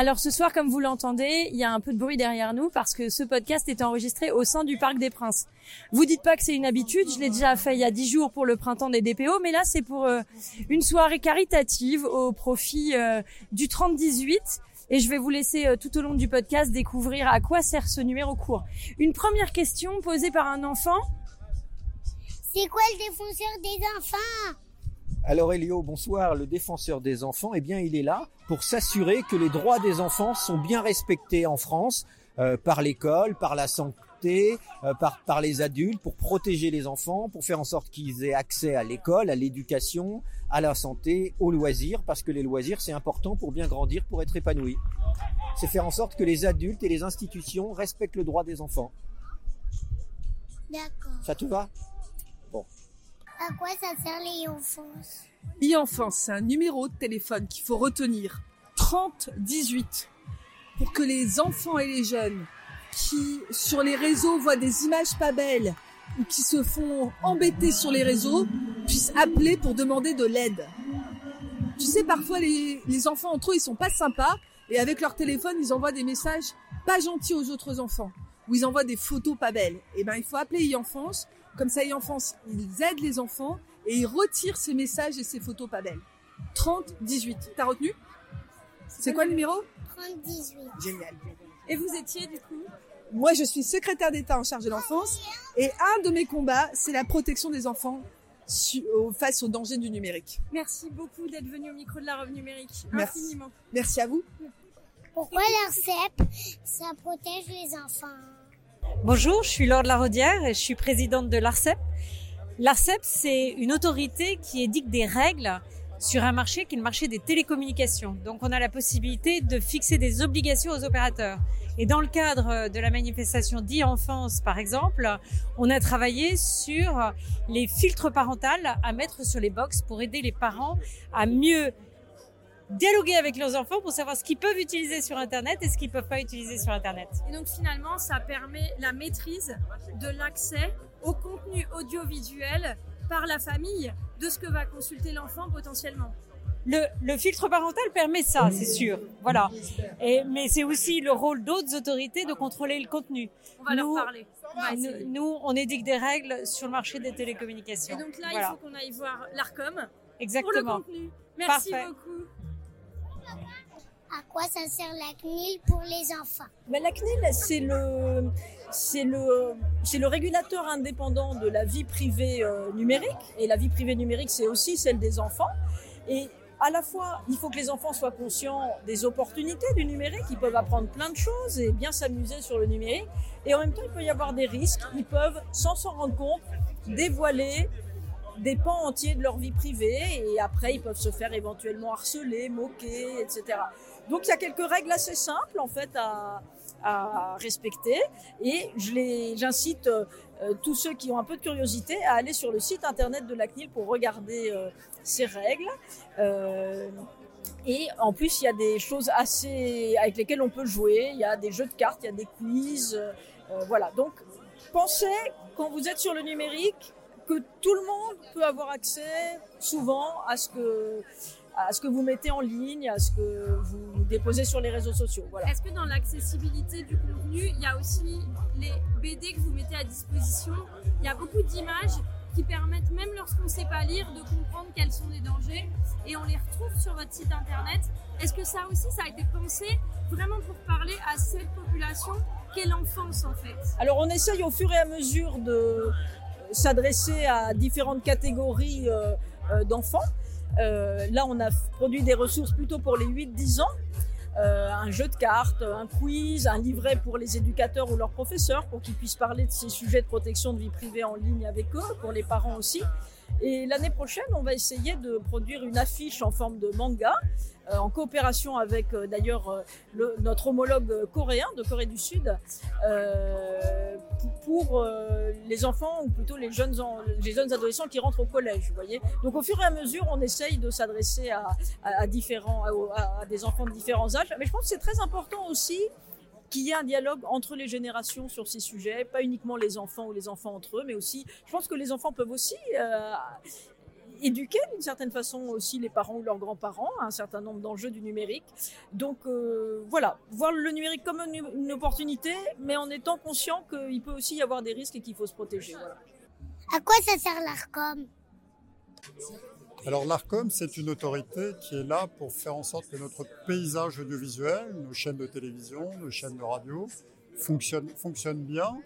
Alors ce soir, comme vous l'entendez, il y a un peu de bruit derrière nous parce que ce podcast est enregistré au sein du Parc des Princes. Vous dites pas que c'est une habitude, je l'ai déjà fait il y a dix jours pour le printemps des DPO, mais là c'est pour euh, une soirée caritative au profit euh, du 30-18 et je vais vous laisser euh, tout au long du podcast découvrir à quoi sert ce numéro court. Une première question posée par un enfant. C'est quoi le défenseur des enfants? Alors Elio, bonsoir. Le défenseur des enfants, eh bien, il est là pour s'assurer que les droits des enfants sont bien respectés en France euh, par l'école, par la santé, euh, par, par les adultes, pour protéger les enfants, pour faire en sorte qu'ils aient accès à l'école, à l'éducation, à la santé, aux loisirs, parce que les loisirs, c'est important pour bien grandir, pour être épanoui. C'est faire en sorte que les adultes et les institutions respectent le droit des enfants. D'accord. Ça te va? À quoi ça sert les enfants? E-enfance, c'est un numéro de téléphone qu'il faut retenir. 3018. Pour que les enfants et les jeunes qui, sur les réseaux, voient des images pas belles ou qui se font embêter sur les réseaux puissent appeler pour demander de l'aide. Tu sais, parfois, les, les enfants entre eux, ils sont pas sympas et avec leur téléphone, ils envoient des messages pas gentils aux autres enfants ou ils envoient des photos pas belles. Et ben, il faut appeler e-enfance. Comme ça, e-enfance, ils aident les enfants et ils retirent ces messages et ces photos pas belles. 30 18. T'as retenu? C'est quoi le numéro? 30 18. Génial. Et vous étiez du coup? Moi, je suis secrétaire d'État en charge de l'enfance et un de mes combats, c'est la protection des enfants face aux dangers du numérique. Merci beaucoup d'être venu au micro de la robe numérique. Merci. Infiniment. Merci à vous. Pourquoi l'ARCEP, ça protège les enfants? Bonjour, je suis Laure de la et je suis présidente de l'ARCEP. L'ARCEP, c'est une autorité qui édicte des règles sur un marché qui est le marché des télécommunications. Donc on a la possibilité de fixer des obligations aux opérateurs. Et dans le cadre de la manifestation d'e-enfance, par exemple, on a travaillé sur les filtres parentaux à mettre sur les box pour aider les parents à mieux dialoguer avec leurs enfants pour savoir ce qu'ils peuvent utiliser sur Internet et ce qu'ils peuvent pas utiliser sur Internet. Et donc finalement, ça permet la maîtrise de l'accès au contenu audiovisuel par la famille de ce que va consulter l'enfant potentiellement. Le, le filtre parental permet ça, c'est sûr. Voilà. Et, mais c'est aussi le rôle d'autres autorités de contrôler le contenu. On va Nous- leur parler. On va. Nous, nous, on édicte des règles sur le marché des Et télécommunications. donc là, Voilà. il faut qu'on aille voir l'ARCOM pour le Exactement. contenu. Merci Parfait. beaucoup. À quoi ça sert la CNIL pour les enfants? Mais la CNIL, c'est le, le, le régulateur indépendant de la vie privée euh, numérique. Et la vie privée numérique, c'est aussi celle des enfants. Et à la fois, il faut que les enfants soient conscients des opportunités du numérique. Ils peuvent apprendre plein de choses et bien s'amuser sur le numérique. Et en même temps, il peut y avoir des risques. Ils peuvent, sans s'en rendre compte, dévoiler des pans entiers de leur vie privée et après ils peuvent se faire éventuellement harceler, moquer, etc. Donc il y a quelques règles assez simples en fait à, respecter et je les, j'incite euh, tous ceux qui ont un peu de curiosité à aller sur le site internet de la CNIL pour regarder euh, ces règles. Euh, et en plus, il y a des choses assez avec lesquelles on peut jouer. Il y a des jeux de cartes, il y a des quiz, voilà. Donc pensez quand vous êtes sur le numérique que tout le monde peut avoir accès souvent à ce que à ce que vous mettez en ligne, à ce que vous déposez sur les réseaux sociaux. Voilà. Est-ce que dans l'accessibilité du contenu, il y a aussi les BD que vous mettez à disposition? Il y a beaucoup d'images qui permettent, même lorsqu'on ne sait pas lire, de comprendre quels sont les dangers et on les retrouve sur votre site internet. Est-ce que ça aussi, ça a été pensé vraiment pour parler à cette population qu'est l'enfance en fait? Alors on essaye au fur et à mesure de s'adresser à différentes catégories euh, euh, d'enfants. Euh, là, on a produit des ressources plutôt pour les 8-10 ans. Un jeu de cartes, un quiz, un livret pour les éducateurs ou leurs professeurs pour qu'ils puissent parler de ces sujets de protection de vie privée en ligne avec eux, pour les parents aussi. Et l'année prochaine, on va essayer de produire une affiche en forme de manga, en coopération avec d'ailleurs le- notre homologue coréen de Corée du Sud, pour euh, les enfants ou plutôt les jeunes, les jeunes adolescents qui rentrent au collège. Vous voyez. Donc au fur et à mesure, on essaye de s'adresser à, à, différents, à des enfants de différents âges. Mais je pense que c'est très important aussi qu'il y ait un dialogue entre les générations sur ces sujets, pas uniquement les enfants ou les enfants entre eux, mais aussi, je pense que les enfants peuvent aussi euh, éduquer d'une certaine façon aussi les parents ou leurs grands-parents à un certain nombre d'enjeux du numérique. Donc euh, voilà, voir le numérique comme une, une opportunité, mais en étant conscient qu'il peut aussi y avoir des risques et qu'il faut se protéger. Voilà. À quoi ça sert l'ARCOM? Alors l'ARCOM, c'est une autorité qui est là pour faire en sorte que notre paysage audiovisuel, nos chaînes de télévision, nos chaînes de radio, fonctionnent fonctionne bien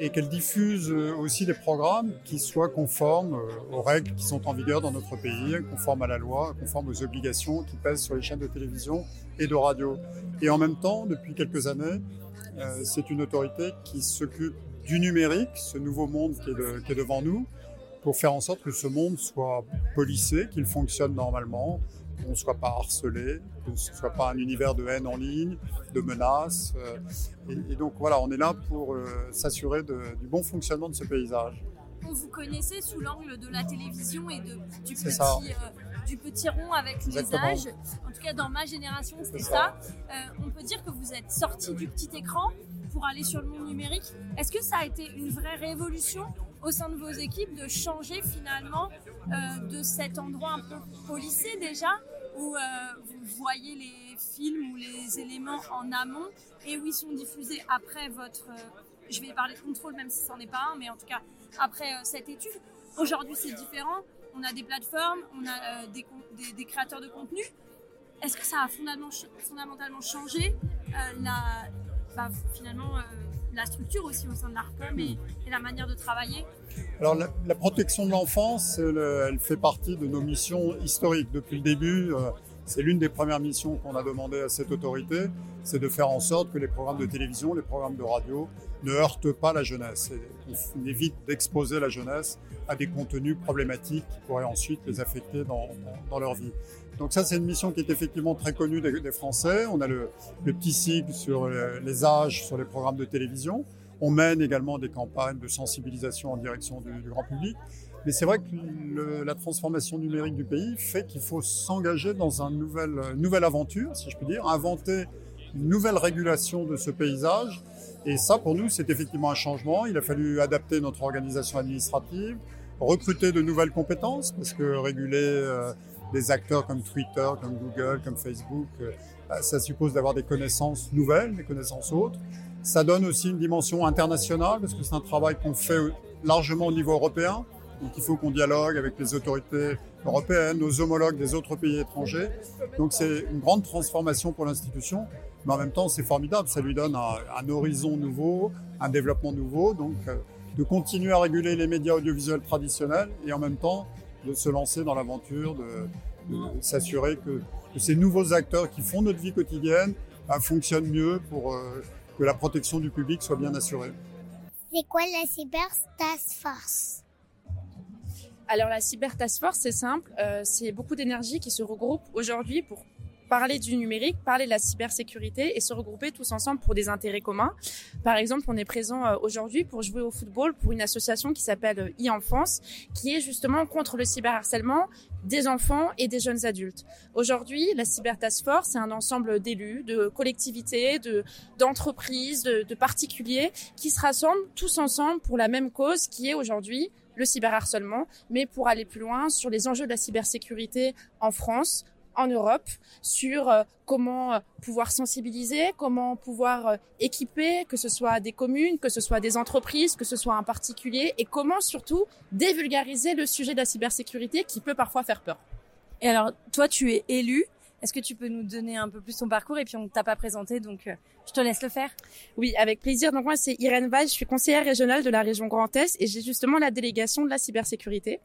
et qu'elle diffuse euh, aussi des programmes qui soient conformes euh, aux règles qui sont en vigueur dans notre pays, conformes à la loi, conformes aux obligations qui pèsent sur les chaînes de télévision et de radio. Et en même temps, depuis quelques années, euh, c'est une autorité qui s'occupe du numérique, ce nouveau monde qui est, qui est devant nous, pour faire en sorte que ce monde soit policé, qu'il fonctionne normalement, qu'on ne soit pas harcelé, que ce ne soit pas un univers de haine en ligne, de menaces. euh, Et, et donc voilà, on est là pour euh, s'assurer du bon fonctionnement de ce paysage. On vous connaissait sous l'angle de la télévision et de, du, C'est petit, ça. euh, du petit rond avec Exactement. les âges. En tout cas, dans ma génération, c'était ça. Euh, on peut dire que vous êtes sorti du petit écran pour aller sur le monde numérique. Est-ce que ça a été une vraie révolution au sein de vos équipes de changer finalement euh, de cet endroit un peu policé déjà où euh, vous voyez les films ou les éléments en amont et où ils sont diffusés après votre... euh, je vais parler de contrôle même si c'en est pas un, mais en tout cas après cette étude. Aujourd'hui, c'est différent. On a des plateformes, on a des, créateurs de contenu. Est-ce que ça a fondamentalement, changé la, bah, finalement la structure aussi au sein de l'ARCOM et, et la manière de travailler Alors la, la protection de l'enfance, elle, elle fait partie de nos missions historiques. Depuis le début, euh, c'est l'une des premières missions qu'on a demandé à cette autorité, c'est de faire en sorte que les programmes de télévision, les programmes de radio ne heurtent pas la jeunesse. Et on évite d'exposer la jeunesse à des contenus problématiques qui pourraient ensuite les affecter dans, leur vie. Donc ça, c'est une mission qui est effectivement très connue des, Français. On a le, petit sigle sur les âges sur les programmes de télévision. On mène également des campagnes de sensibilisation en direction du grand public. Mais c'est vrai que la transformation numérique du pays fait qu'il faut s'engager dans une nouvelle, une nouvelle aventure, si je puis dire, inventer une nouvelle régulation de ce paysage. Et ça, pour nous, c'est effectivement un changement. Il a fallu adapter notre organisation administrative, recruter de nouvelles compétences, parce que réguler euh, des acteurs comme Twitter, comme Google, comme Facebook, euh, bah, ça suppose d'avoir des connaissances nouvelles, des connaissances autres. Ça donne aussi une dimension internationale, parce que c'est un travail qu'on fait largement au niveau européen. Donc il faut qu'on dialogue avec les autorités européennes, nos homologues des autres pays étrangers. Donc c'est une grande transformation pour l'institution, mais en même temps c'est formidable, ça lui donne un, horizon nouveau, un développement nouveau. Donc euh, de continuer à réguler les médias audiovisuels traditionnels et en même temps de se lancer dans l'aventure, de, s'assurer que, ces nouveaux acteurs qui font notre vie quotidienne bah, fonctionnent mieux pour euh, que la protection du public soit bien assurée. C'est quoi la Cyber Task Force? Alors la Cyber Task Force, c'est simple, euh, c'est beaucoup d'énergie qui se regroupe aujourd'hui pour parler du numérique, parler de la cybersécurité et se regrouper tous ensemble pour des intérêts communs. Par exemple, on est présent euh, aujourd'hui pour jouer au football pour une association qui s'appelle euh, e-enfance, qui est justement contre le cyberharcèlement des enfants et des jeunes adultes. Aujourd'hui, la Cyber Task Force, c'est un ensemble d'élus, de collectivités, de d'entreprises, de, de particuliers qui se rassemblent tous ensemble pour la même cause qui est aujourd'hui le cyberharcèlement, mais pour aller plus loin sur les enjeux de la cybersécurité en France, en Europe, sur euh, comment euh, pouvoir sensibiliser, comment pouvoir euh, équiper, que ce soit des communes, que ce soit des entreprises, que ce soit un particulier, et comment surtout dévulgariser le sujet de la cybersécurité qui peut parfois faire peur. Et alors, toi, tu es élu. Est-ce que tu peux nous donner un peu plus ton parcours et puis on t'a pas présenté, donc euh, je te laisse le faire. Oui, avec plaisir. Donc moi, c'est Irène Valls, je suis conseillère régionale de la région Grand Est et j'ai justement la délégation de la cybersécurité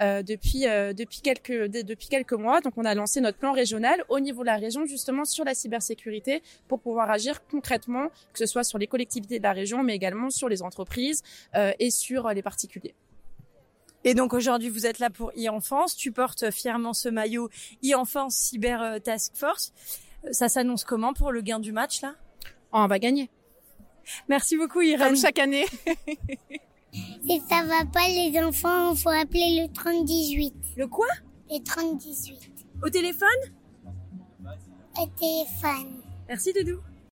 euh, depuis euh, depuis quelques de- depuis quelques mois. Donc on a lancé notre plan régional au niveau de la région justement sur la cybersécurité pour pouvoir agir concrètement, que ce soit sur les collectivités de la région, mais également sur les entreprises euh, et sur euh, les particuliers. Et donc aujourd'hui, vous êtes là pour e-enfance. Tu portes fièrement ce maillot e-enfance Cyber euh, Task Force. Euh, Ça s'annonce comment pour le gain du match là? Oh, on va gagner. Merci beaucoup Irène. Comme chaque année. Si ça va pas, les enfants, faut appeler le 3018. Le quoi? Le 3018. Au téléphone? Au téléphone. Merci Doudou.